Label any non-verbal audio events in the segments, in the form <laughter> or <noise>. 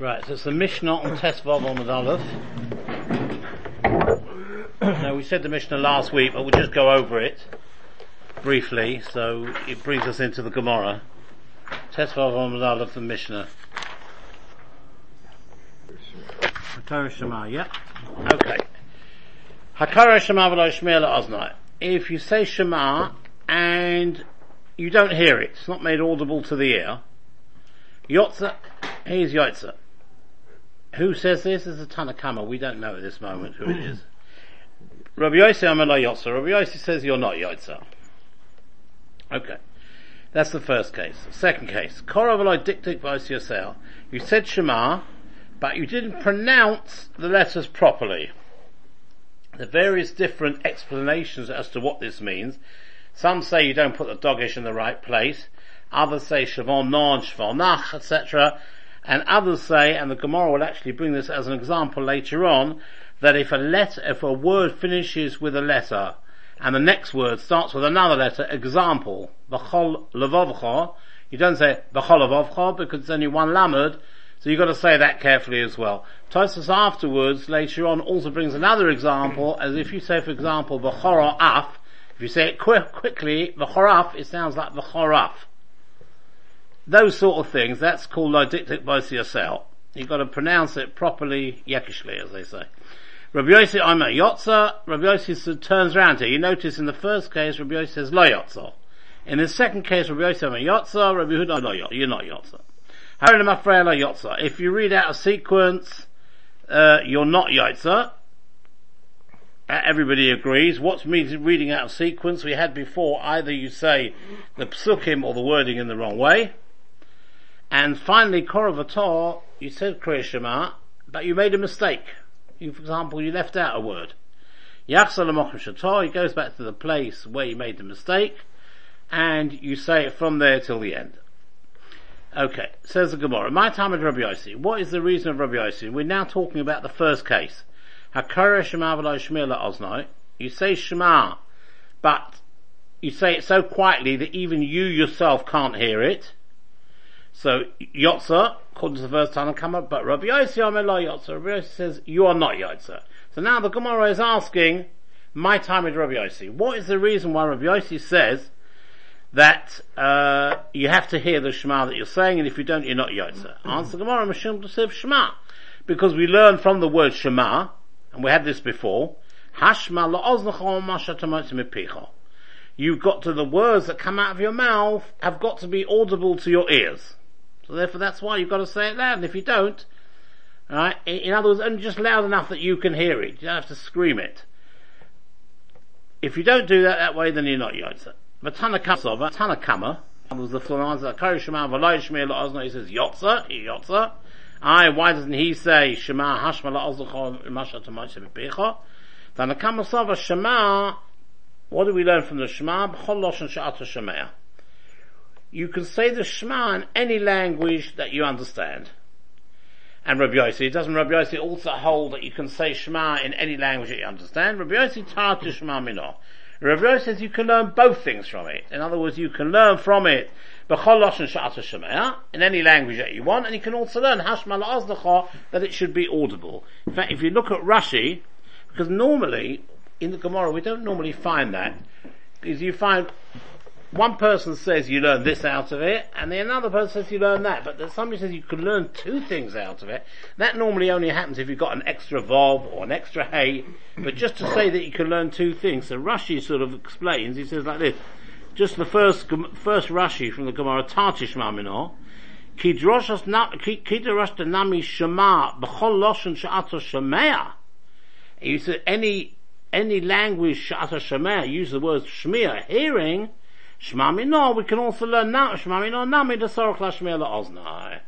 Right, so it's the Mishnah on Tesvav on the Aleph. Now we said the Mishnah last week, but we'll just go over it briefly, so it brings us into the Gemara. Tesvav on Aleph, the Mishnah. Hakara Shema, yeah? Okay. Hakara Shema v'lo Shmiel Oznai. If you say Shema and you don't hear it, it's not made audible to the ear, Yotza, here's Yotza. Who says this? Is a Tanakama. We don't know at this moment who it is. Rabbi Yossi Amala Yotza. Rabbi Yossi says you're not Yotza. Okay. That's the first case. Second case. Koravaloi diktik yourself. You said Shema, but you didn't pronounce the letters properly. The various different explanations as to what this means. Some say you don't put the dogish in the right place. Others say Shavon Non, Shavon Nach, etc. And others say, and the Gemara will actually bring this as an example later on, that if a letter, if a word finishes with a letter, and the next word starts with another letter, example, v'chol levavcha, you don't say v'chol levavcha because it's only one lamed, so you've got to say that carefully as well. Tosfos afterwards, later on, also brings another example, as if you say, for example, v'chora af, if you say it quick, quickly, v'choraf, it sounds like v'choraf those sort of things, that's called lodictic yourself. You've got to pronounce it properly, yekishli, as they say. Rabbi Yossi, I'm a yotza. Rabbi Yossi turns around here. You notice in the first case, Rabbi Yossi says lo yotza. In the second case, Rabbi Yossi, I'm a yotza. Rabbi Huda, lo yotza. You're not yotza. yotza. If you read out a sequence, uh, you're not yotza. Uh, everybody agrees. What's means reading out of sequence? We had before, either you say the psukim or the wording in the wrong way, and finally, Koravator, you said Kriya but you made a mistake. You, for example, you left out a word. Yachsal he goes back to the place where you made the mistake, and you say it from there till the end. Okay, says the Gemara, my time at Rabbi Yossi. What is the reason of Rabbi Yossi? We're now talking about the first case. Hakara Shema Oznoi. You say Shema, but you say it so quietly that even you yourself can't hear it. So Yotza, according to the first time come up, but Rabbi Yossi Amela Yotza, Rabbi Yossi says, you are not Yotza. So now the Gemara is asking, my time with Rabbi Yossi. What is the reason why Rabbi Yossi says that uh, you have to hear the Shema that you're saying, and if you don't, you're not Yotza? <clears throat> Answer Gemara, Mashim to serve Shema. Because we learn from the word Shema, and we had this before, Hashma la'oznachom masha You've got to, the words that come out of your mouth have got to be audible to your ears. So therefore that's why you've got to say it loud, and if you don't, right, in other words, only just loud enough that you can hear it. You don't have to scream it. If you don't do that that way, then you're not Yotza. But Tanakama, Tanakama, was the answer, Kari Shema V'lai Shmei La'ozna, he says Yotza, Yotza. I, why doesn't he say Shema Hashma La'ozna Masha Tamasha B'Pecha? Tanakama Sava Shema, what do we learn from the Shema? B'chol Loshan Sha'ata Shemea you can say the Shema in any language that you understand. And Rabbi Yossi, doesn't Rabbi Yossi also hold that you can say Shema in any language that you understand? Rabbi Yossi to Shema Mino. Rabbi Yossi says you can learn both things from it. In other words, you can learn from it in any language that you want, and you can also learn Hashma La'azdacha that it should be audible. In fact, if you look at Rashi, because normally in the Gemara we don't normally find that, because you find one person says you learn this out of it, and the another person says you learn that, but there's somebody says you can learn two things out of it. That normally only happens if you've got an extra vav or an extra hay, but just to say that you can learn two things, so Rashi sort of explains, he says like this, just the first, first Rashi from the Gemara, Tartish Mamino, Ki droshas nami shema b'chol loshen. You said any, any language she'ato shemea, use the word shmea, hearing, Shmami no, we can also learn now, Shmami no, nami the sorach lashmir la'oznai.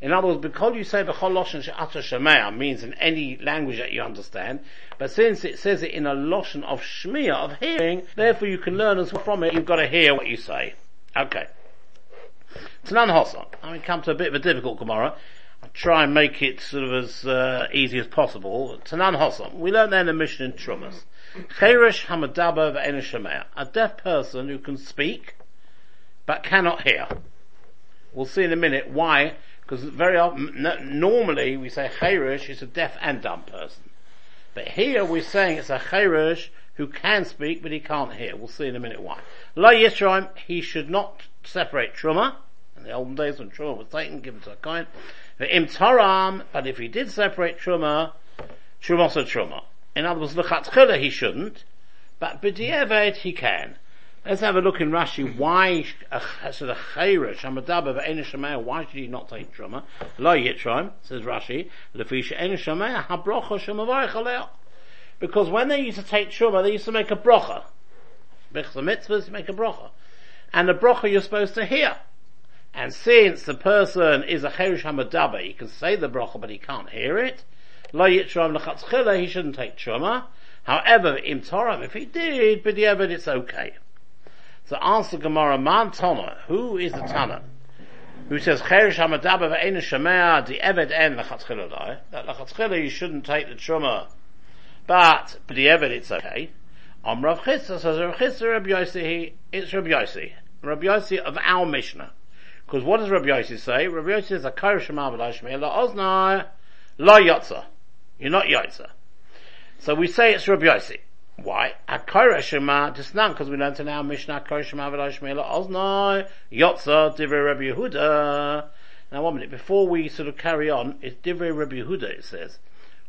In other words, because you say the choloshen she'ata shemea means in any language that you understand, but since it says it in a loshen of shmir, of hearing, therefore you can learn as well from it, you've got to hear what you say. Okay. Tanan Hossa. I mean, come to a bit of a difficult Gemara. I'll try and make it sort of as uh, easy as possible. Tanan Hossa. We learned there in the mission in Trumas. Cheresh Hamadaba V'Enishemea. A deaf person who can speak, but cannot hear. We'll see in a minute why Because very often, normally we say chayrish is a deaf and dumb person. But here we're saying it's a chayrish who can speak but he can't hear. We'll see in a minute why. La Yisrael, he should not separate truma. In the olden days when truma was taken, given to a coin. Im taram, but if he did separate truma, truma so truma. In other words, lechatchila he shouldn't, but b'di'evet he can. Let's have a look in Rashi. Why sort of chayrish hamadaba v'enishamei? Why should he not take truma? Lo yitzrayim says Rashi. Lefisha enishamei habrocha shemavarich Because when they used to take truma, they used to make a brocha. Bechza mitzvahs, make a brocha, and the brocha you're supposed to hear. And since the person is a cherish hamadaba, he can say the brocha, but he can't hear it. Lo yitzram lechatchila, he shouldn't take truma. However, im toram, if he did, but it's okay. So answer Gemara, man tana, who is the tana? Who says, cherish hamadaba ve'ena shemea, di eved en lechatchila That lechatchila you shouldn't take the truma. But, eved it's okay. Om Rav Chisda says, Rav Chisda Rabbi Yossi, it's Rabbi Yossi. Rabbi Yossi of our Mishnah. Because what does Rabbi Yossi say? Rabbi Yossi says, Akar Shema v'lashmi la ozna la yotza. You're not yotza. So we say it's Rabbi Yossi. Why? Akar Shema, just now, because we learned in our Mishnah, Akar Shema v'lashmi la ozna yotza divrei Rabbi Yehuda. Now one minute, before we sort of carry on, it's divrei Rabbi Yehuda, it says.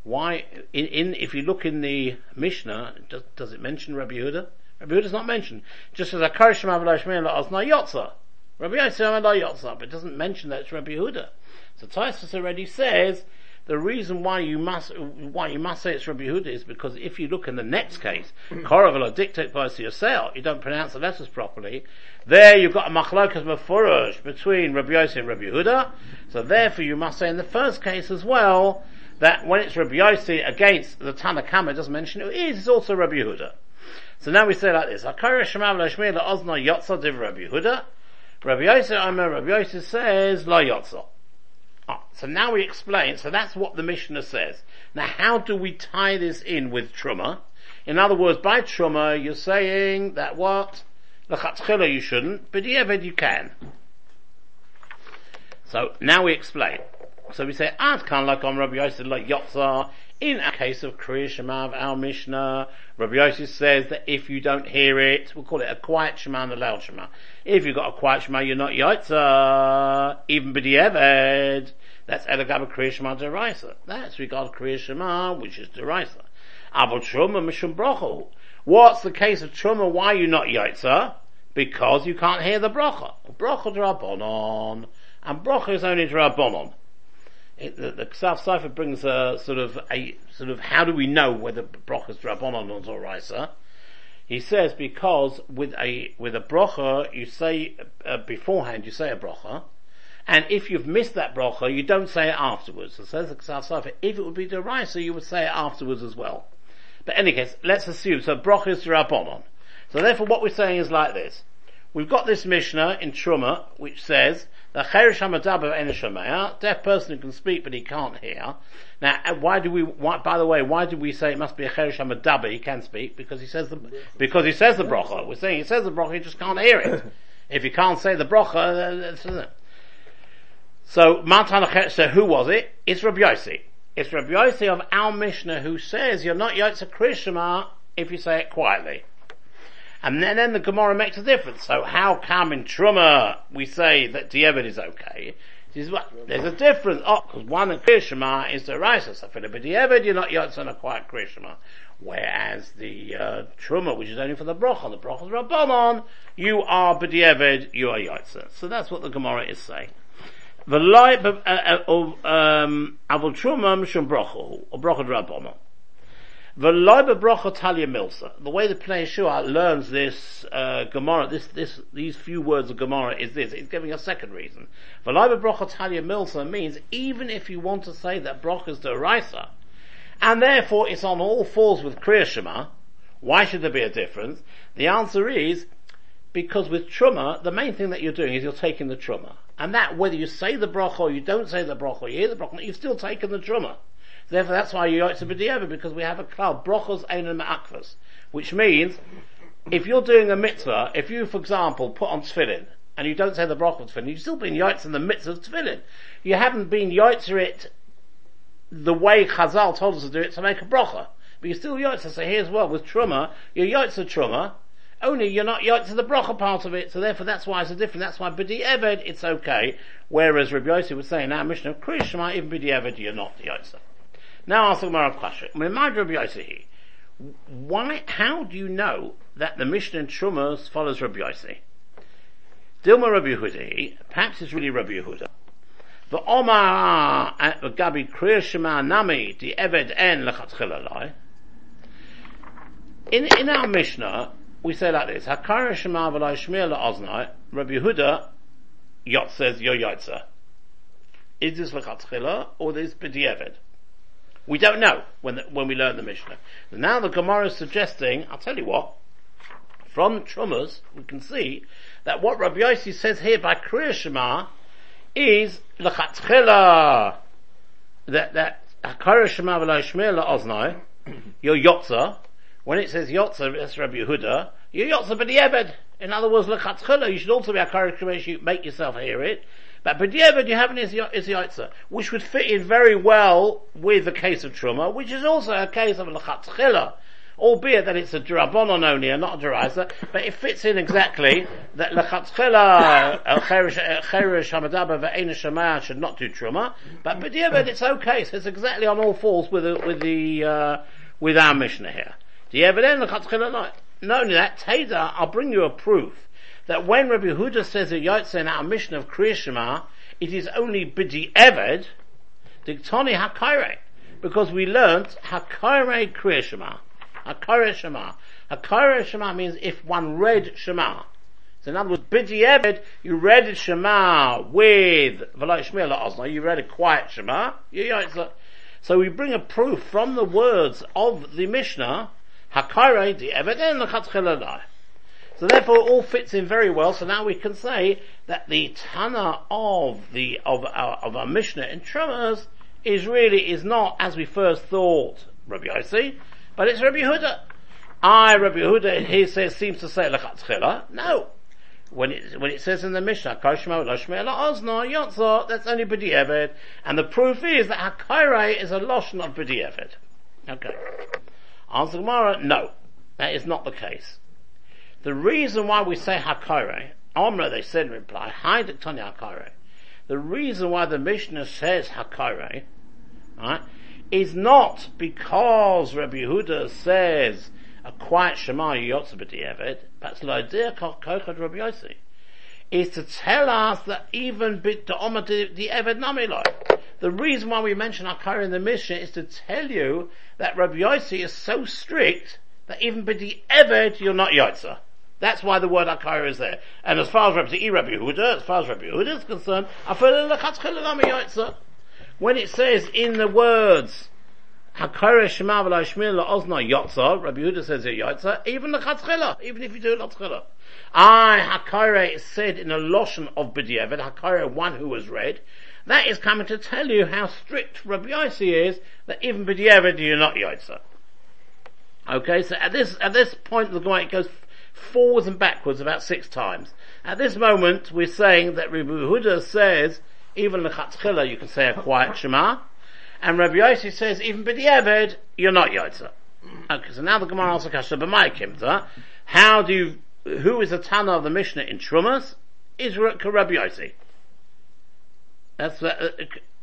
Why, in, in, if you look in the Mishnah, does, does it mention Rabbi Yehuda? Rabbi Yehuda is not mentioned. Just as Akar Shema v'lashmi la ozna yotza. Rabbi Yosef Yotzab. It doesn't mention that it's Rabbi Yehuda. So Tosfos already says the reason why you must why you must say it's Rabbi Yehuda is because if you look in the next case, Koravel dictate by yourself, you don't pronounce the letters properly. There you've got a machlokas mafurash between Rabbi Yosef and Rabbi Yehuda. So therefore you must say in the first case as well that when it's Rabbi Yosef against the Tanakama, it doesn't mention it is, it's also Rabbi Yehuda. So now we say like this: Akara Shemav Lashmir Ozna Yotza Div Rabbi Yehuda. Rabbi Yosef, I remember Rabbi Yosef says, La Yotza. Oh, so now we explain, so that's what the Mishnah says. Now how do we tie this in with Truma? In other words, by Truma, you're saying that what? L'chatchila you shouldn't, but Yeved you can. So now we explain. So we say, Ad kan like on Rabbi Yosef like Yotza, in a case of Kriya Shema our Mishnah, Rabbi Yosef says that if you don't hear it, we'll call it a quiet Shema and a loud Shema. If you've got a quiet Shema, you're not Yaitza, even B'di'eved. That's Elegab Kriya Shema Deraisa. That's regard Kriya Shema, which is Deraisa. Abel Truma Mishum Brocho. What's the case of Truma? Why are you not Yaitza? Because you can't hear the Brocha. Brocha Drabonon. And Brocha is only Drabonon it, the, the Ksav Sofer brings a sort of a sort of how do we know whether brocha is drabonon or raisa? He says because with a with a brocha you say uh, beforehand you say a brocha, and if you've missed that brocha you don't say it afterwards. So says the Sofer, if it would be deraisa you would say it afterwards as well. But in any case, let's assume so brocha is drabonon. So therefore, what we're saying is like this: we've got this Mishnah in Truma which says the Cherish Hamadaba Enishamea, deaf person who can speak but he can't hear. Now, uh, why do we, why, by the way, why do we say it must be a Cherish Hamadaba, he can speak? Because he says the, because he says the bracha. We're saying he says the bracha, he just can't hear it. <laughs> if he can't say the bracha, uh, uh, uh, so, so who was it? It's Rabbi Yossi. It's Rabbi Yossi of our Mishnah who says you're not Yotza Krishma if you say it quietly. And then, then the Gemara makes a difference. So how come in Truma we say that Diavad is okay? There's a difference. Oh, because one in Krishma is the Raisa. For the Diavad you're not Yotzon a quiet Krishma. Whereas the uh, Truma, which is only for the Brocha, the Brocha Rabbanon, you are B'diavad, you are Yotzon. So that's what the Gemara is saying. Of uh, uh, um, Avol Truma Mishum Brocha, or Brocha Rabbanon. The Loiba Brocha Talia Milsa. The way the Pnei Yehoshua learns this uh, Gemara, this, this, these few words of Gemara is this. It's giving a second reason. The Loiba Brocha Talia Milsa means even if you want to say that Brocha is the Raisa, and therefore it's on all fours with Kriya Shema, why should there be a difference? The answer is because with Truma, the main thing that you're doing is you're taking the Truma. And that, whether you say the Brocha or you don't say the Brocha, or you hear the Brocha, you've still taken the Truma. Therefore, that's why you to b'di'eva because we have a cloud brochos einan ma'akvas, which means if you're doing a mitzvah, if you, for example, put on tefillin and you don't say the bracha tefillin, you've still been yotzer in the midst of tefillin. You haven't been yotzer it the way Chazal told us to do it to make a bracha. But you're still yotzer, so here's what, with truma, you're yotzer truma, only you're not yotzer the bracha part of it, so therefore that's why it's a different, that's why b'di eved, it's okay, whereas Rabbi Yossi would say in our ah, Mishnah, Krishma, even b'di eved, you're not yotzer. Now ask the Gemara question. Remind Rabbi Yossi why, how do you know that the Mishnah in Trumas follows Rabbi Yossi? Dilma Rabbi Yehuda, perhaps it's really Rabbi Yehuda. The Omar eh, Gabi Kriya Shema Nami the Eved En Lechatchilalai. In in our Mishnah, we say like this: Hakara Shema V'Lai Shmir LaOznai. Rabbi Yehuda Yot says Yo Yotza. Is this Lechatchila or is this B'Di'eved? We don't know when the, when we learn the Mishnah. Now the Gemara is suggesting, I'll tell you what, from Trumas, we can see that what Rabbi Yossi says here by Kriya Shema is L'chatchila, that, that, Kriya Shema v'lo shmir la'oznai, <clears throat> your Yotza, when it says Yotza, that's Rabbi Yehuda, Yotza b'di'ebed. In other words, L'chatchila, you should also be a Shema, you make yourself hear it, but b'di'eved you have an Yotza, which would fit in very well with the case of Truma, which is also a case of L'chatchila, albeit that it's a drabonon only and not a derisa, but it fits in exactly that lechatchila cherish hamadaba ve'ena shemaya should not do truma, but b'diavad it's okay, so it's exactly on all fours with the, with the, uh, with our Mishnah here. Diavad lechatchila not. Not only that, Teda, I'll bring you a proof that when Rabbi Huda says a Yotze in our mission of Kriyashima, it is only Bidi Eved, Diktoni Hakaire, because we learnt Hakaire Kriyashima. Hakara Shema. Hakara Shema means if one read Shema. So in other words, Bidi Ebed, you read Shema with V'lai Shmir La'ozna, you read a quiet Shema, so we bring a proof from the words of the Mishnah, Hakara the and the So therefore it all fits in very well, so now we can say that the Tana of the, of our, of our Mishnah in Trumas is really, is not as we first thought, Rabbi Yossi, but it's Rabbi Yehuda. I, Rabbi Yehuda, he says, seems to say lechatchila. No. When it, when it says in the Mishnah, Koshmo Loshme Ozno Yotzo, that's only B'di'eved. And the proof is that Hakaire is a Loshon of B'di'eved. Okay. Answer Gemara, no. That is not the case. The reason why we say Hakaire, Omra they said in reply, Hi Tony Hakaire. The reason why the Mishnah says Hakaire, right, is not because Rabbi Yehuda says a quiet Shema Yotze B'di'evet, but Lo'edeh Kochad Rabbi Yossi, is to tell us that even bit the Omer the Eved Namiloi. The reason why we mention Akara in the Mishnah is to tell you that Rabbi Yossi is so strict that even Eved you're not Yotze. That's why the word Akara is there. And as far as Rabbi Yehuda, as far as Rabbi is concerned, when it says in the words, Hakare Shema v'la Shmir la'ozna yotza, Rabbi Yehuda says it yotza, even the chatzchila, even if you do it latchila. I, Hakare is said in a lotion of B'diavad, Hakare one who was read, that is coming to tell you how strict Rabbi Yossi is, that even B'diavad you're not yotza. Okay, so at this, at this point the Gemara goes forwards and backwards about six times. At this moment we're saying that Rabbi Huda says even the Chatzchila you can say a quiet Shema. And Rabbi Yossi says, even B'di'eved, you're not Yotza. Okay, so now the Gemara also kasha b'may kimta. How do you, who is the Tana of the Mishnah in Trumas? Is Rabbi Yossi. That's, uh,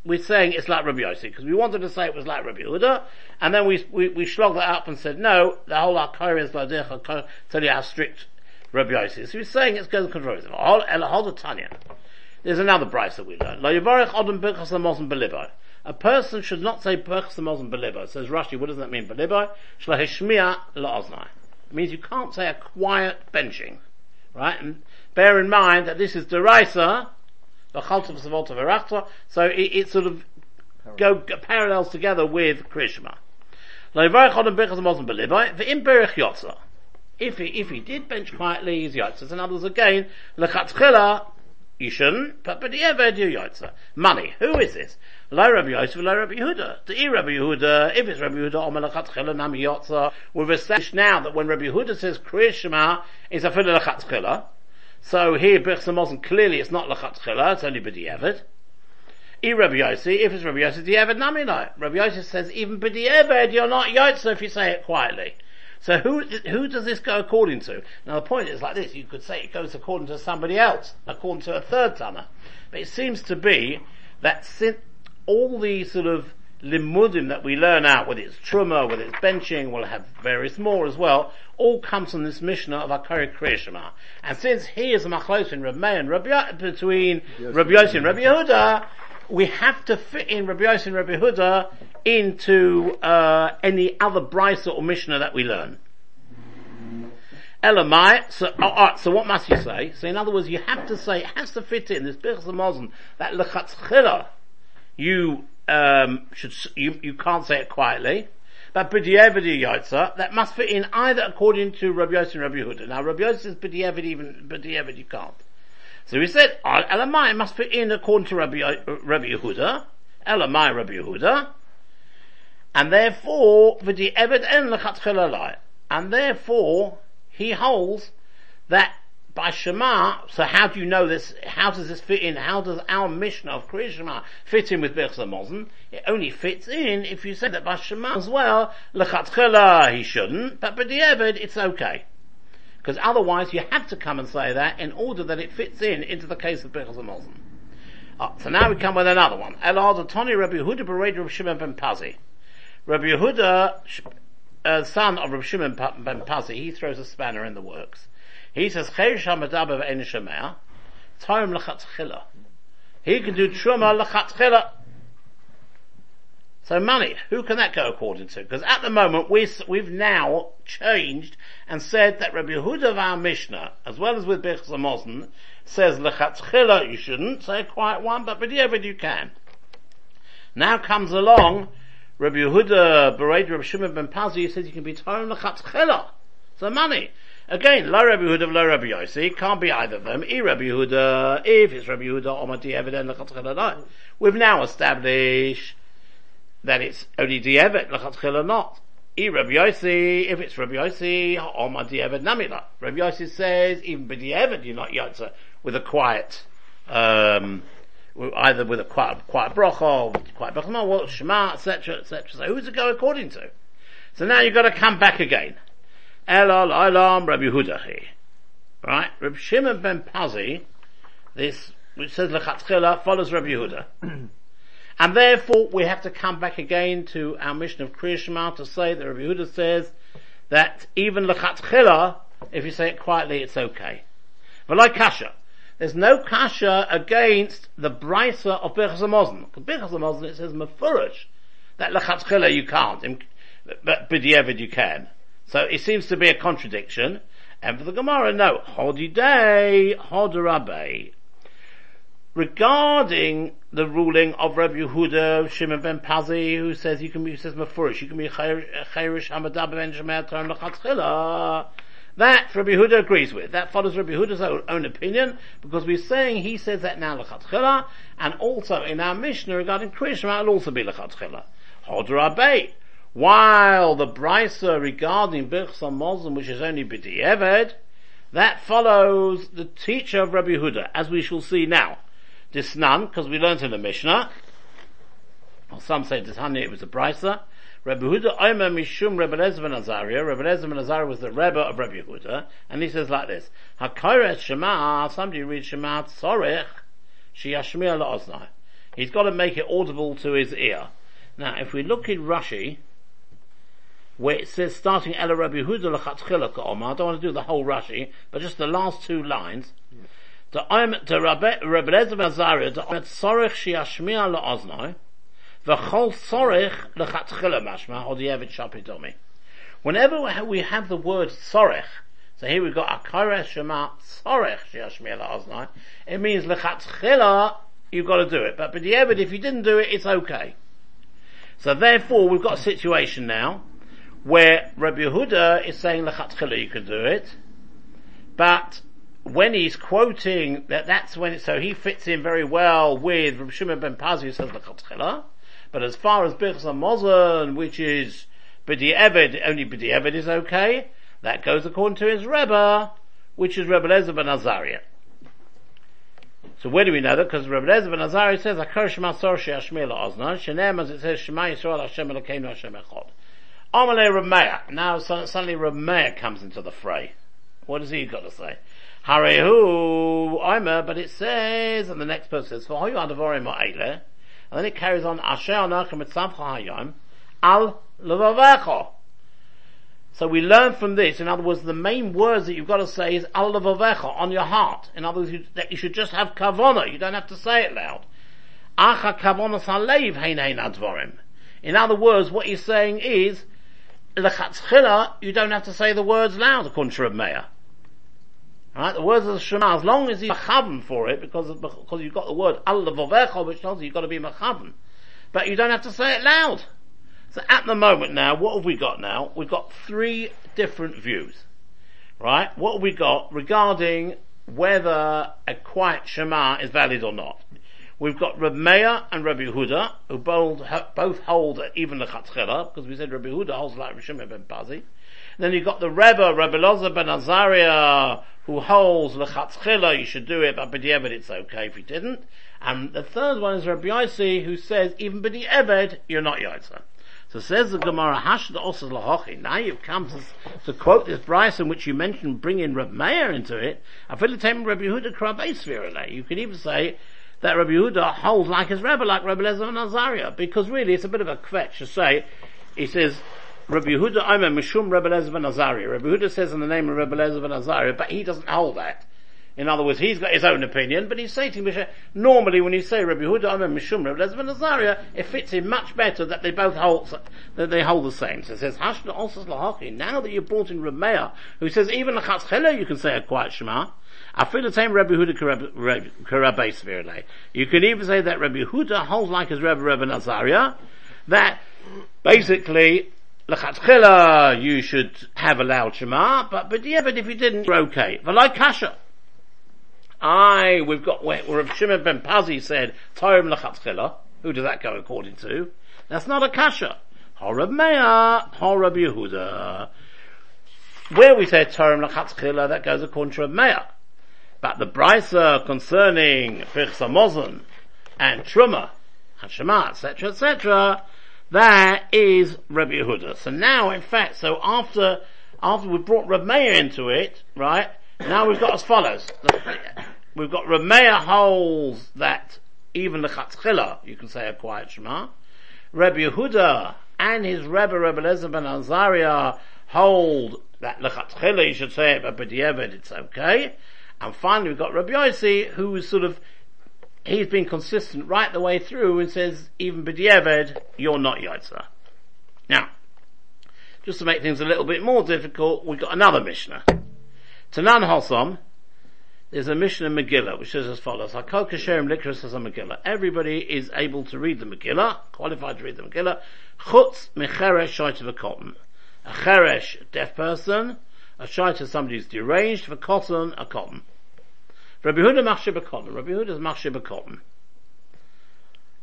we're saying it's like Rabbi Yossi, because we wanted to say it was like Rabbi Yehuda, and then we, we, we slogged that up and said, no, the whole Akari is like tell you how strict Rabbi Yossi is. So we're saying it's going Tanya. There's another price that we learn. A person should not say Berchas Hamazon Belibo. Says Rashi, what does that mean? Belibo? Shlahishmiya la'oznai. It means you can't say a quiet benching. Right? And bear in mind that this is Deraisa, so it, it sort of go, parallels together with Krishma. If he, if he did bench quietly, he's yotzes. In other words, again, lechatzchila, you shouldn't, but but Eved you yotza. Money. Who is this? Lo Rabbi Yosef, lo Rabbi Yehuda. To E Rabbi Yehuda, if it's Rabbi Yehuda, Omelachat Chila Nami Yotza, we've established now that when Rabbi Yehuda says Kriya Shema, it's a Fila Lachat Chila. So here, Birchas Hamazon, clearly it's not Lachatchila, it's only B'di'evet. E Rabbi Yossi, if it's Rabbi Yossi, Di'evet Namilai. Rabbi Yossi says, even B'di'evet, you're not Yotze if you say it quietly. So who, who does this go according to? Now the point is like this, you could say it goes according to somebody else, according to a third Tana. But it seems to be that since all the sort of limudim that we learn out, whether it's truma, whether it's benching, we'll have various more as well, all comes from this Mishnah of Akari Kriyashima. And since he is a machlos in Rabbi and Rabbi, between Rabbi Yossi and Rabbi Yehuda, we have to fit in Rabbi Yossi and Rabbi Yehuda into, uh, any other brisa or Mishnah that we learn. Elamai, so, oh, so what must you say? So in other words, you have to say, it has to fit in this Birchas Hamazon, that Lechatz you um, should you, you can't say it quietly. But b'di'evedi yotza, that must fit in either according to Rabbi Yossi and Rabbi Yehuda. Now Rabbi Yossi says b'di'evedi even, b'di'evedi you can't. So he said, Elamai must fit in according to Rabbi, Rabbi Yehuda, Elamai Rabbi Yehuda, and therefore, v'di'eved en lechatchel And therefore, he holds that by Shema, so how do you know this, how does this fit in, how does our mission of Kriya Shema fit in with Birchas Hamazon? It only fits in if you say that by Shema as well, L'chatchila he shouldn't, but B'di'eved it's okay. Because otherwise you have to come and say that in order that it fits in into the case of Birchas Hamazon. Oh, so now we come with another one. Elad Tony Rabbi Yehuda Bered Rabbi Shimon ben Pazi. Rabbi Yehuda, uh, son of Rabbi Shimon ben Pazi, he throws a spanner in the works. He says, Cheresh HaMadaber Ve'en Shemea, Tarim L'chatchila. He can do Truma L'chatchila. So money, who can that go according to? Because at the moment we, we've now changed and said that Rabbi Yehuda of our Mishnah, as well as with Hamazon, says L'chatchila you shouldn't say quite one, but B'diavad you can. Now comes along Rabbi Yehuda, Bered Rabbi Shimon ben Pazi, he says you can be Tarim L'chatchila. So money. Again, La Rabbi Yehuda, La Rabbi Yossi, can't be either of them. E Rabbi Yehuda, if it's Rabbi Yehuda, Omati Eved, We've now established that it's only Dievet, Lechatchila not. E Rabbi Yossi, if it's Rabbi Yossi, Omati Eved Namila. Rabbi Yossi says, even B'Dievet, you're not Yotza, with a quiet, um, either with a quiet, quiet bracha, or quiet bracha, Well, Shema, etc., etc. So who's it go according to? So now you've got to come back again. Elal Ilam Rabbi Hudachi. Right? Rabbi Shimon ben Pazi, this, which says Lechatchila, follows Rabbi Yehuda. <clears throat> and therefore we have to come back again to our mission of Kriya to say that Rabbi Yehuda says that even Lechatchila, if you say it quietly, it's okay. But like Kasha, there's no Kasha against the Brisa of Birchas. Because Birchas it says Mefurish, that Lechatchila you can't, but B'diavad you can. So it seems to be a contradiction. And for the Gemara, no. Hodidei, Hodarabe. Regarding the ruling of Rabbi Yehuda, Shimon ben Pazi, who says you can be, says Mefurish, you can be Chayrish Hamadab ben Shemer Taran Lechatchila. That Rabbi Yehuda agrees with. That follows Rabbi Yehuda's own, own opinion, because we're saying he says that now Lechatchila, and also in our Mishnah regarding Krishma, it'll also be Lechatchila. Hodarabe. While the brisa regarding Birchas Hamazon, which is only B'di'eved, that follows the teacher of Rabbi Yehuda, as we shall see now. Disnan, because we learned in the Mishnah, or some say Dishan, it was a brisa. Rabbi Yehuda Omer Mishum Rebbe Lezer ben Azariah. Rebbe Lezer ben Azariah was the Rebbe of Rabbi Yehuda, and he says like this: Hakoret Shema. Somebody reads Shema Tzorech Shiyashmir La'oznai. He's got to make it audible to his ear. Now, if we look in Rashi, where it says starting Ela Rabbi Huda L'chatchila Ka'omar, I don't want to do the whole Rashi, but just the last two lines. The Rabbi Lezer Azariah, to Omet Sorech Shiashmiya La'oznoi, V'chol Sorech L'chatchila Mashma, or the Evid Shapidomi. Whenever we have the word Sorech, so here we've got Akara Shema Sorech Shiashmiya La'oznoi, it means L'chatchila, you've got to do it. But the Evid, if you didn't do it, it's okay. So therefore, we've got a situation now, where Rabbi Yehuda is saying lechatchila you can do it, but when he's quoting that that's when it, so he fits in very well with Rabbi Shimon ben Pazi who says lechatchila, but as far as Birchas Hamazon, which is B'di Eved, only B'di Eved is okay, that goes according to his Rebbe, which is Rebbe Lezer ben Azariah. So where do we know that? Because Rabbi Lezer ben Azariah says, "Akar Shema Sor She'ashmir LaOzna." Shenem, as it says, "Shema Yisrael Hashem Elokeinu Hashem Echad." Amalei Rameya. Now suddenly Rameya comes into the fray. What has he got to say? Harehu Omer, but it says, and the next person says, "For Hoyu Adavorim Ma'ele," and then it carries on, "Asher Anachem Etzavcha Hayom Al Levavecho." So we learn from this, in other words, the main words that you've got to say is Al Levavecho, on your heart. In other words, you, that you should just have kavona, you don't have to say it loud. Acha kavona salev hein advorim. In other words, what he's saying is, lechatzchila, you don't have to say the words loud, according to Reb Meir. Right, the words of the Shema, as long as you're machaven for it, because, because you've got the word al which tells you you've got to be machaven. But you don't have to say it loud. So at the moment now, what have we got now? We've got three different views. Right? What have we got regarding whether a quiet Shema is valid or not? We've got Reb Meir and Rabbi Yehuda, who both, both hold even the Chatzchela, because we said Rabbi Yehuda holds like Rishim ben Pazi. Then you've got the Rebbe, Rabbi Loza ben Azaria, who holds the Lechatzchila, you should do it, but B'di'eved it's okay if you didn't. And the third one is Rabbi Yossi, who says, even B'di'eved, you're not Yotza. So says the Gemara, Hashd also lahochi. Now you've come to, to quote this Bryce in which you mentioned bringing Rabbi Meir into it. I feel the time Rabbi Yehuda Krabei You could even say, that Rabbi Yehuda holds like his Rebbe, like Rabbi Lezer and Azaria, because really it's a bit of a kvetch to say, he says, Rabbi Yehuda a Mishum Rebbe Lezer and Azaria. Rabbi Yehuda says in the name of Rebbe Lezer and Azaria, but he doesn't hold that. In other words, he's got his own opinion, but he's saying to normally when you say Rabbi Yehuda Omer Mishum Lezer and Azaria, it fits him much better that they both hold, that they hold the same. So it says, Hashna also Lahachi, now that you've brought in Rameya, who says even Lachatz you can say a quiet Shema, I feel the same Rabbi Huda Karabbe You can even say that Rabbi Huda holds like his Rabbi Rabbi Nazaria, that basically L'chatchila, you should have a loud Shema, but, but yeah, but if you didn't, you're okay. But like Kasha. I, we've got where, where Shimon ben Pazi said, Torah l'chatchila. Who does that go according to? That's not a Kasha. Horab Meah, Horab Yehuda. Where we say Torah l'chatchila, that goes according to Rab Meah. But the brisa concerning Pircha and Truma, Hashema, etc., etc., that is Rabbi Yehuda. So now, in fact, so after, after we brought Rabbi Meir into it, right, now we've got as follows. We've got Meir holds that even the Chatzchila, you can say a quiet Shema. Rabbi Yehuda and his Rebbe, Rebbe Lezer ben Azaria, hold that Lechatchila, you should say it, but B'di'eved, it's okay. And finally we've got Rabbi Yossi, who is sort of, he's been consistent right the way through and says, even B'dieved, you're not Yotza. Now, just to make things a little bit more difficult, we've got another Mishnah. Tanan Hosom, there's a mission in Megillah, which says as follows, Hakol Kasherim Likra says a Megillah. Everybody is able to read the Megillah, qualified to read the Megillah, Chutz Mecheresh Shaitav Cotton. A Cheresh, deaf person, a shaita somebody who's deranged, for cotton, a cotton. Rabbi Huda machshir cotton. Rabbi Huda is machshir cotton.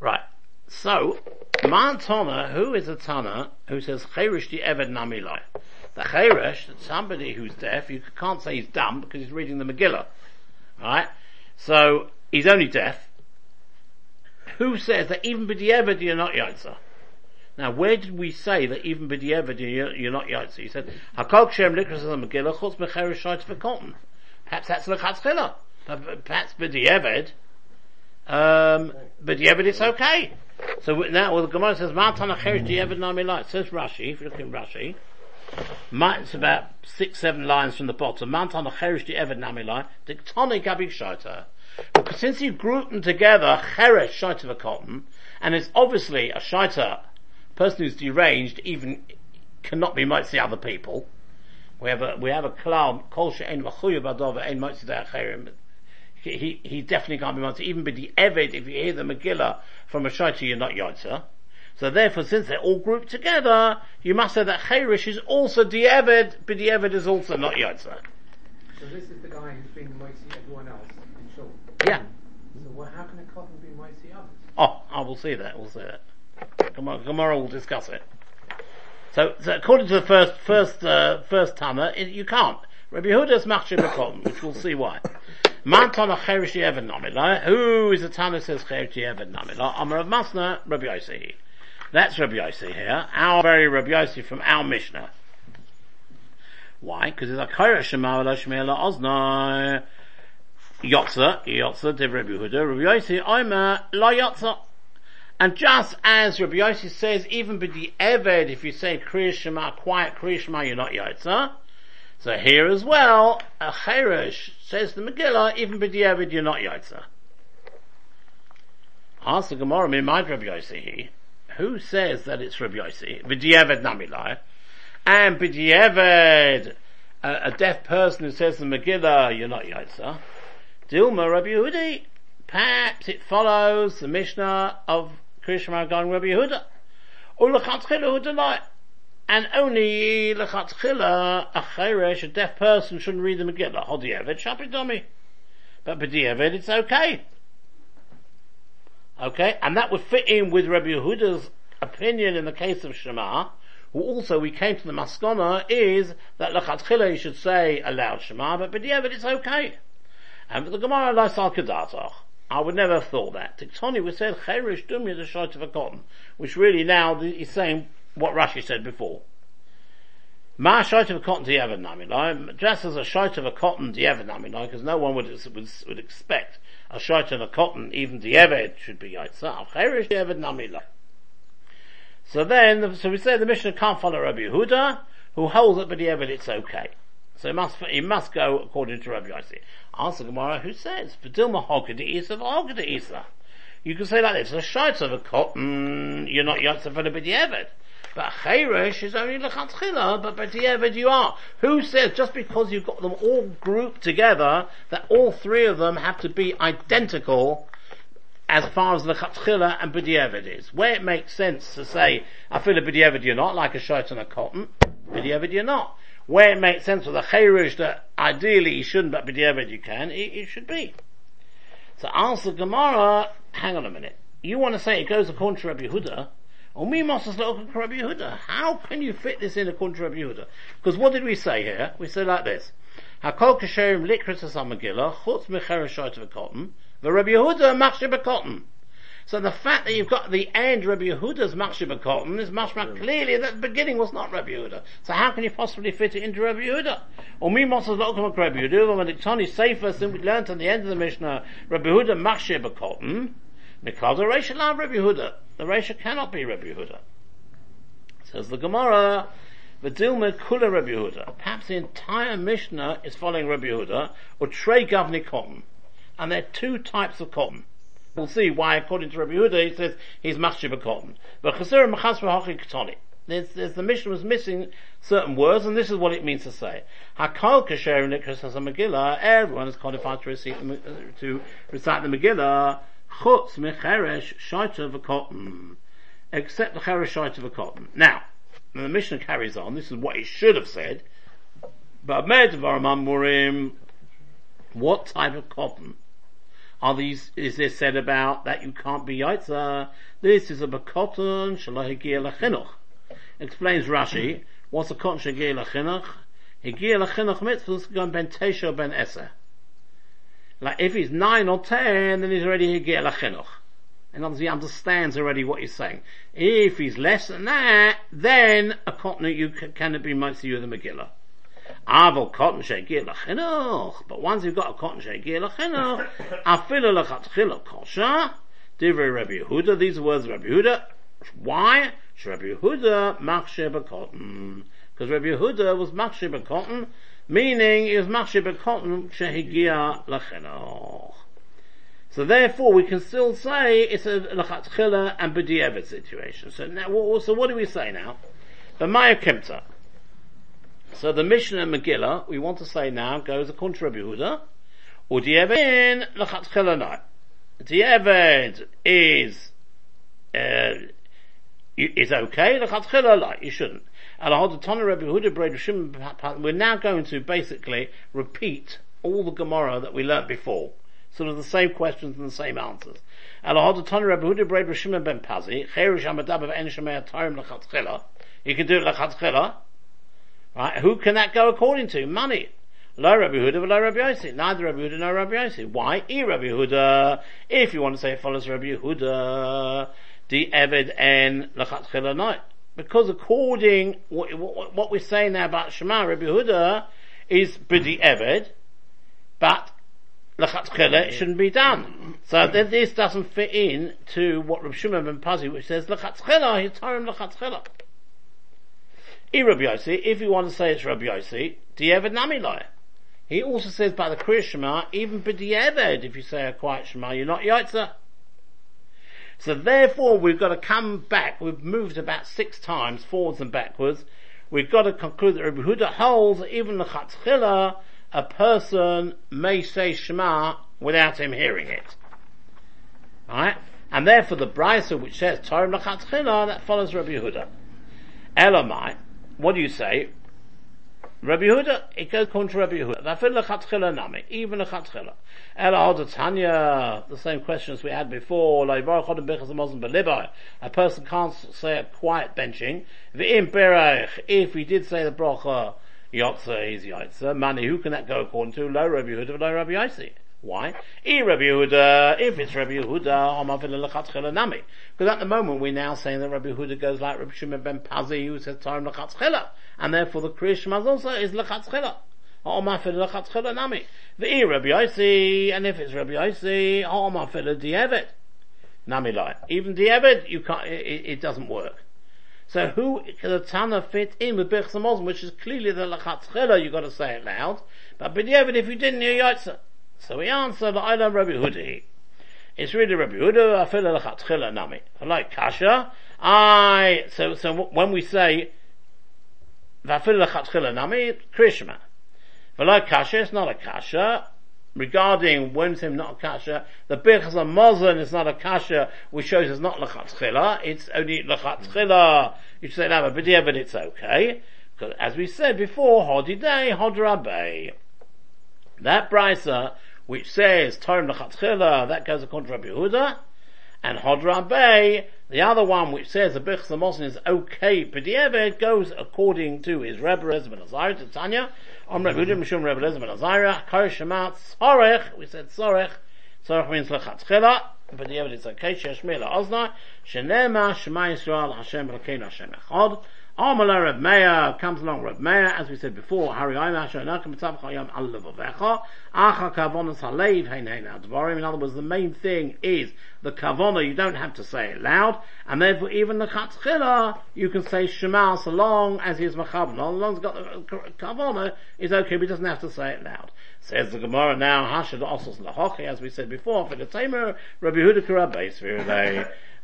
Right. So, man Tana, who is a Tana who says Cheresh di Eved Namilai? The Cheresh, somebody who's deaf, you can't say he's dumb because he's reading the Megillah. Right? So, he's only deaf. Who says that even B'di'eved you're not Yotza? Now, where did we say that even b'di'evad you're not yotzi? He said, "Hakol kshem likras megillah chutz mecherish shait cotton." Perhaps that's lechatzchila. Perhaps b'di'evad, um, b'di'evad it's okay. So now, well, the Gemara says, "Matan acherish di'evad nami light." Says Rashi, if you look in Rashi, it's about six, seven lines from the bottom. Matan acherish di'evad nami light. Diktoni kabik shaita. Because since you group them together, cheresh shaita for cotton, and it's obviously a shaita person who's deranged even cannot be might see other people. We have a we have a cloud kol she'en v'chuyu badova ein might see he, he definitely can't be mitzvah. Even the Eved, if you hear the Megillah from a Shaita, you're not Yotza. So therefore, since they're all grouped together, you must say that Cherish is also Eved, but Eved is also not Yotza. So this is the guy who's been mighty everyone else, in short. Yeah. So well, how can a cotton be mighty others? Oh, I will see that, we'll see that. Come on, tomorrow we'll discuss it. So, so according to the first, first, uh, first Tana, you can't. Rabbi Yehuda is machshir b'koton, which we'll see why. Man Tana Cherish Yeven Namila. Who is the Tana says Cherish Yeven Namila? Amar of Masna, Rabbi Yossi. That's Rabbi Yossi here. Our very Rabbi Yossi from our Mishnah. Why? Because it's a Cherish Shema V'lo Shmeila Ozna. Yotza, Yotza, Div Rabbi Huda, Rabbi Yossi, Omer, La Yotza. And just as Rabbi Yossi says, even with the Eved, if you say Kriya Shema, quiet Kriya Shema, you're not Yotza. So here as well, a Cheresh says the Megillah, even with the Eved, you're not Yotza. Ask the Gemara, my Rabbi Yossi, who says that it's Rabbi Yossi? B'di'eved namilai. And b'di'eved, a, a deaf person who says the Megillah, you're not Yotza. Dilma Rabbi Yehudi. Perhaps it follows the Mishnah of Krishma going Rabbi Yehuda. Or Lechatchila Hudalai. And only Lechatchila, a Cheresh, a deaf person shouldn't read the Megillah. Hodievet Shapidomi. But B'dievet it's okay. Okay, and that would fit in with Rabbi Yehuda's opinion in the case of Shema, who also we came to the Maskana is that Lechatchila you should say aloud Shema, but but yeah, but it's okay. And for the Gemara Laisal Kedatach. I would never have thought that. Tiktoni we said, Cherish Dumya the shite of a cotton, which really now is saying what Rashi said before. Ma shite of a cotton to ever namilai, just as a shite of a cotton to ever namilai, because no one would, would, would expect a shite of a cotton, even the ever should be yitzah. Cherish ever namilai. So then, so we say the Mishnah can't follow Rabbi Yehuda, who holds that but the ever it's okay. So it must, it must go according to Rabbi Yossi. The Gemara who says, V'dilma hogad isa v'hogad isa. You can say like this, a shite of a cotton, you're not yotza for the b'di'evet. But chayresh is only lechatchila, but b'di'evet you are. Who says just because you've got them all grouped together, that all three of them have to be identical as far as the chatchila and b'di'evet is? Where it makes sense to say, I feel a b'di'evet you're not, like a shirt on a cotton, b'di'evet you're not where it makes sense with a chayrush that ideally you shouldn't, but b'diavad you can, it, it, should be. So answer Gemara, hang on a minute. You want to say it goes according to Rabbi Yehuda, Oh, Yehuda. How can you fit this in according to Rabbi Yehuda? Because what did we say here? We said like this. Hakol kasherim likrit as Megillah, chutz mecheresh of a cotton, the Rabbi Yehuda machshir cotton. So the fact that you've got the end Rabbi Yehuda's Machshir Cotton is more clearly that the beginning was not Rabbi Yehuda. So how can you possibly fit it into Rabbi Yehuda? Oh, me Mosas Lokum Rabbi Yehuda, when the since we learned at the end of the Mishnah, Rabbi Yehuda Machshir Cotton, the love Rabbi Yehuda. The Resha cannot be Rabbi Yehuda. Says the Gemara, the Dilma Kula Rabbi Yehuda. Perhaps the entire Mishnah is following Rabbi Yehuda, or Trey Governor Cotton. And there are two types of cotton. We'll see why, according to Rabbi Yehuda, he says he's machshir cotton. But chasir machas ketoni. There's, there's, the mission was missing certain words, and this is what it means to say. Hakal kasher nikras as a Megillah, everyone is qualified to recite the Megillah, chutz mecheresh shaita v'cotton. Except the cheresh shaita v'cotton. Now, the mission carries on, this is what it should have said, but murim, what type of cotton? Are these, is this said about that you can't be Yaitza? This is a Bakoton Shalahigir Lachinuch. Explains Rashi, what's a cotton Shagir Lachinuch? Higir Lachinuch mitzvahs going ben ben Eser. Like if he's nine or ten, then he's already Higir Lachinuch. In other words, he understands already what you're saying. If he's less than that, then a cotton you can, cannot be mitzvah you the Megillah. Aval cotton shegir lachinuch. But once you've got a cotton shegir lachinuch, afilu lechatchila kosha. Divrei Rabbi Yehuda. These words of Rabbi Yehuda. Why? Rabbi Yehuda machshir cotton. Because Rabbi Yehuda was machshir cotton, meaning he was machshir cotton shehigir lachinuch. So therefore, we can still say it's a lechatchila and b'di'evet situation. So now, so what do we say now? The Maya Kimta. So the Mishnah Megillah, we want to say now, goes according to Rabbi Yehuda, Udievin lechatchelanai. Dieved is, uh, is okay, lechatchelanai, you shouldn't. We're now going to basically repeat all the Gemara that we learnt before. Sort of the same questions and the same answers. You can do it Right? Who can that go according to? Money. Lo Rabbi Huda, lo Rabbi Yossi. Neither Rabbi Huda nor Rabbi Yossi. Why? E Rabbi Huda. If you want to say it follows Rabbi Huda, the Eved en Lachatchila night. Because according, what, what, what, we're saying now about Shema, Rabbi Huda, is B'di Eved, but Lachatchila it shouldn't be done. So this doesn't fit in to what Rabbi Shimon ben Pazi, which says Lachatchila, Hitarim Lachatchila. E Rabbi Yossi, if you want to say it's Rabbi Yossi, Di'eved Nami Loya. He also says by the Kriya Shema, even b'di'eved, if you say a quiet Shema, you're not Yaitza. So therefore we've got to come back, we've moved about six times, forwards and backwards, we've got to conclude that Rabbi Huda holds even the Chatzchila, a person may say Shema without him hearing it. Right? And therefore the Brisa which says Torah Chatzchila, that follows Rabbi Huda. Elamai, what do you say? Rabbi Yehuda, it goes according to Rabbi Yehuda. Even lechatchila. Ela Tanya, the same questions we had before. A person can't say a quiet benching. If he did say the bracha, yotza, he's yotza. Mani, who can that go according to? Lo Rabbi Yehuda, lo Rabbi Yossi. Why? Rabbi Yehuda, if it's Rabbi Yehuda, nami. Because at the moment we're now saying that Rabbi Yehuda goes like Rabbi Shimon ben Pazi who says Tarim Lechatchila. And therefore the Kriyashmaz also is Lechatchila nami. The Rabbi Yossi, and if it's Rabbi Yossi, Ha'omafil Di'evet. Nami lai. Even Di'evet, you can't, it, it, doesn't work. So who can the Tana fit in with Birchs which is clearly the Lechatchila, you've got to say it loud. But B'di'evet, if you didn't, you're Yotza. So we answer the Ilam Rabbi Hudi. It's really Rabbi Huda, Afila Lechatchila Nami. Like Kasha, I, so, so when we say, Vafila Lechatchila Nami, Krishma. Like Kasha, it's not a Kasha. Regarding when him not a Kasha, the Birchas Hamazon is not a Kasha, which shows it's not Lechatchila, it's only Lechatchila. You should say, no, but but it's okay. Because as we said before, Hodidei, Hodrabei. That brisa which says Torah Lechatchila, that goes according to Rabbi Yehuda, and Hodra the other one which says the Birchas Hamazon is okay, P'di'eved goes according to his Rebbe Rez ben Azariah, to Tanya, Om Rebbe Yehuda Mishum Rebbe Rez ben Azariah, Shemat Sorech, we said Sorech, Sorech means Lechatchila, P'di'eved it's okay, Shesh Mela Ozna, Shenema Shema Yisrael Hashem Elokeinu Hashem Echad, Amala Reb Meir comes along Reb Meir, as we said before, Hari Ayim Asher Nakim Mitzvah Chayam Al Levavecha, Acha Kavonas Halev Hein Hein Advarim. In other words, the main thing is the Kavona, you don't have to say it loud, and therefore even the Chatzchila, you can say Shema so long as he is Machavon. As long as got the Kavona, is okay, but he doesn't have to say it loud. Says the Gemara now, Hashad Osos Lahochi, as we said before, for the Tamer, Rabbi Yehuda Karabbeis,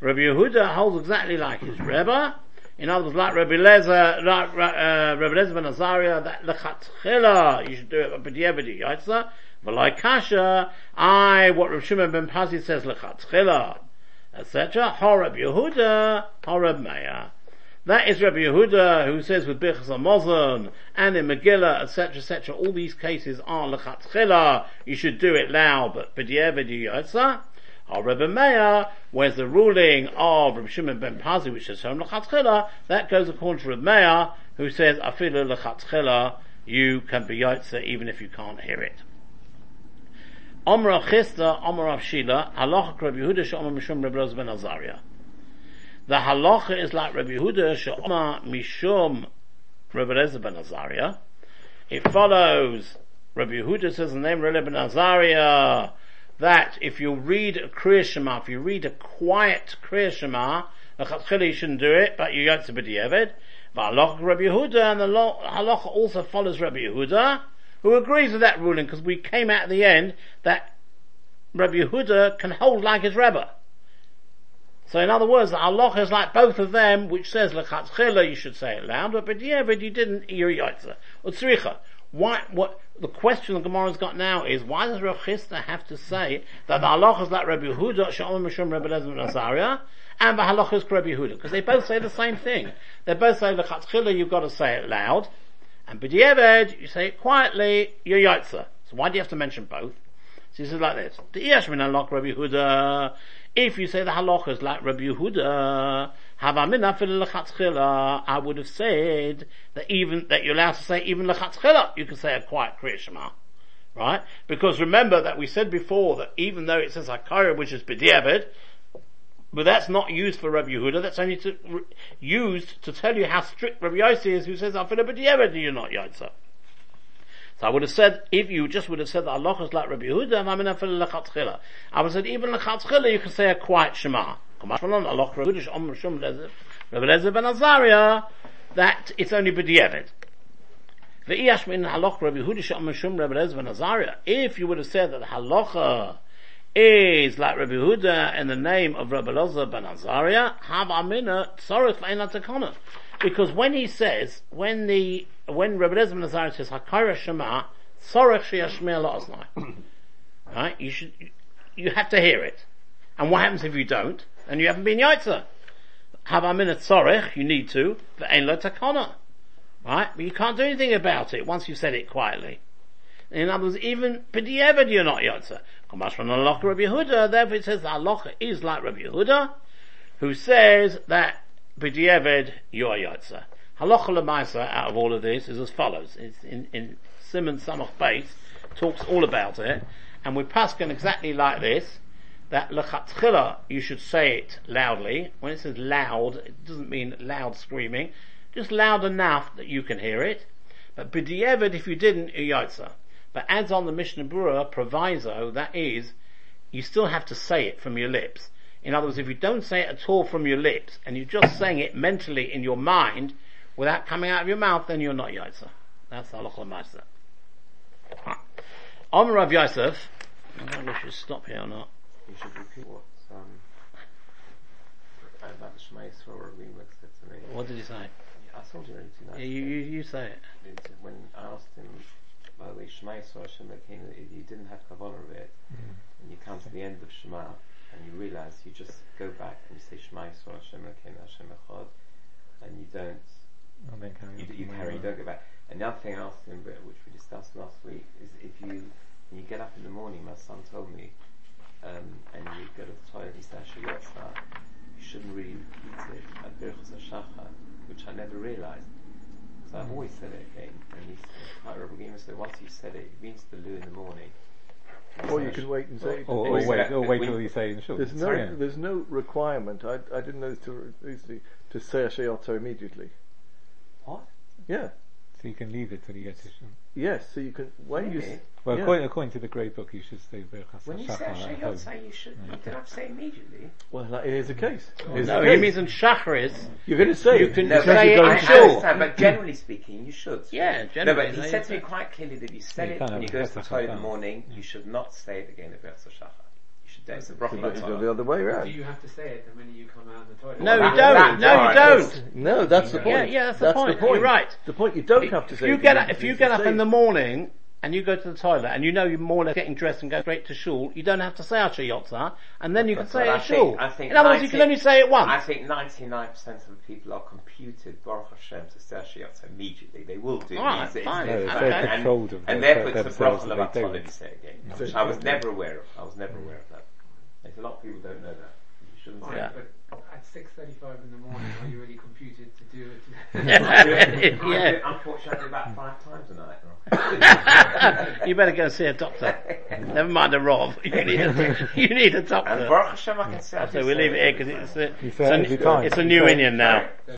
Rabbi Yehuda holds exactly like his Rebbe, in other words, like Rabbi Lezer, like uh, Rabbi Lezer ben Azariah, that lechatchila, you should do it b'dievedi, yaitza, v'lai kasha, I, what Rabbi Shimon ben Pazi says lechatchila, etc. Horeb Yehuda, Horeb Meir. That is Rabbi Yehuda who says with Birchas Hamazon and in Megillah, etc., etc. All these cases are lechatchila. You should do it loud, but b'dievedi yaitza. Our Rebbe Meir, where's the ruling of Rabbi Shimon ben Pazi, which says L'chatchila, that goes according to Rebbe Meir, who says Afilu L'chatchila, you can be Yotze even if you can't hear it. Omra Chisda, Omra Shila, Halacha Rabbi Yehuda She'omar Mishum Rebbe ben Azariah. The halacha is like Rabbi Yehuda She'omar Mishum Rebbe ben Azariah. It follows, Rabbi Yehuda says the name Rebbe ben Azariah, that if you read a Kriya Shema, if you read a quiet Kriya Shema, you shouldn't do it, but you got to be Yevid. Rabbi Yehuda, and the halacha also follows Rabbi Yehuda, who agrees with that ruling, because we came out at the end that Rabbi Yehuda can hold like his Rebbe. So in other words, the halacha is like both of them, which says lechatchila, you should say it loud, but but you didn't yotza. Utzricha. Why, what, the question the Gemara's got now is, why does Rav have to say that the halach is like Rabbi Yehuda, Shalom Mishum Rabbi Lezer Nazaria, and the halach is Rabbi Yehuda? Because they both say the same thing. They both say, the L'chatchila, you've got to say it loud, and B'dieved, you say it quietly, you're Yotza. So why do you have to mention both? So he says like this, the halach Rabbi Yehuda, if you say the halach is like Rabbi Yehuda, I would have said that even, that you're allowed to say even lechatchila, you can say a quiet Shema. Right? Because remember that we said before that even though it says Hakara, which is B'diavad, but that's not used for Rabbi Yehuda, that's only to, used to tell you how strict Rabbi Yossi is who says, Afila B'diavad, you're not Yotza. So I would have said, if you just would have said that Allah is like Rabbi Yehuda, I would have said, even lechatchila, you can say a quiet Shema. That it's only b'di'evet. If you would have said that halacha is like Rabbi Huda in the name of Rabbi Loza ben Azariah, have amina tzorich. Because when he says, when the, when Rabbi Loza ben Azariah says, hakara shema, tzorich la'oznai. <coughs> Right? You should, you have to hear it. And what happens if you don't? And you haven't been yaitza. Have amina tzorich, you need to, but ein lo tekona. Right? But you can't do anything about it once you've said it quietly. In other words, even B'di'evad you're not Yotza. Comes from Allah Rabbi Yehuda, therefore it says Allah is like Rabbi Yehuda, who says that B'di'evad you're Yotza. Halacha Lamaisa out of all of this is as follows. It's in, in Siman Samach Beis, talks all about it, and we're paskin exactly like this, that lechatchila, you should say it loudly. When it says loud, it doesn't mean loud screaming, just loud enough that you can hear it. But b'di'evad, if you didn't, yotza. But adds on the Mishnah Berurah proviso, that is, you still have to say it from your lips. In other words, if you don't say it at all from your lips, and you're just saying it mentally in your mind, without coming out of your mouth, then you're not Yotza. That's Halachah Ma'aseh. Omer Yosef, I don't know if should stop here or not. You should repeat what um, about the Shema Yisrael Rabbi said to me. What did he say? I told you already tonight. Yeah, you, you, you say it. When I asked him, by the way, Shema Yisrael Hashem Elokeinu, if you didn't have Kavanah of it, and you come to the end of Shema, and you realize you just go back and you say Shema Yisrael Hashem Elokeinu Hashem Echad, and you don't, And then carry you, on you carry, you don't go back. Another thing I asked him, but which we discussed last week, is if you, when you get up in the morning, my son told me, um, and you go to the toilet, he says, Yotza, you shouldn't really repeat it at Birchas HaShachar, which I never realized. So I've always said it again, and he's quite Rabbi Gima said once you said it, it means the loo in the morning. Or you can wait and say. Or, Or or wait, say- or wait till you say in shul. There's no, Sorry. there's no requirement. I, I didn't know to easily to say a sheyoto immediately. What? Yeah, So you can leave it till you get to shul. yes. So you can when you. s- Well, Yeah. according, according to the Grey Book, you should say Berchas When you say HaShachar at you should, you don't say immediately. Well, that is a case. Here's No, the he means in Shacharis, You're going to say you it. can No, say but it you I in don't shul. understand, but generally speaking, you should. Yeah, No, generally. but he said to me quite clearly that if you said You it when you go to the toilet in the Chacham. morning, you should not say it again at Berchas HaShachar. You should do it. It's a But bracha it's the other way Do you have to say it the minute you come out of the toilet? No, you don't. No, you don't. No, that's the point. yeah, yeah that's the point. You're right. The point you don't have to If say. you it get up, if you you get up in the morning and you go to the toilet and you know you're more or less getting dressed and go straight to shul, you don't have to say Asher Yotza, and then you can But say it I at think- shul. I think In other words, you can only say it once. I think 99% of the people are computed, Baruch Hashem, to say Shayot immediately. They will do. Alright, It's- it's- fine. No, it's- it's Okay. very and- controlled of And therefore it's the themselves bracha that they levatala don't. say again. Which I was never aware of. I was never aware of that. Like, a lot of people don't know that. You shouldn't Fine, Yeah. but at 6.35 in the morning, are you really computed to do it? <laughs> Yeah. I do it, <laughs> yeah. unfortunately, about five times a night. <laughs> you better go see a doctor. Never mind a Rob. You need a, you need a And doctor. Baruch Hashem, I can say. So we say leave it it here because it's a, it's a, it's a new inyan now.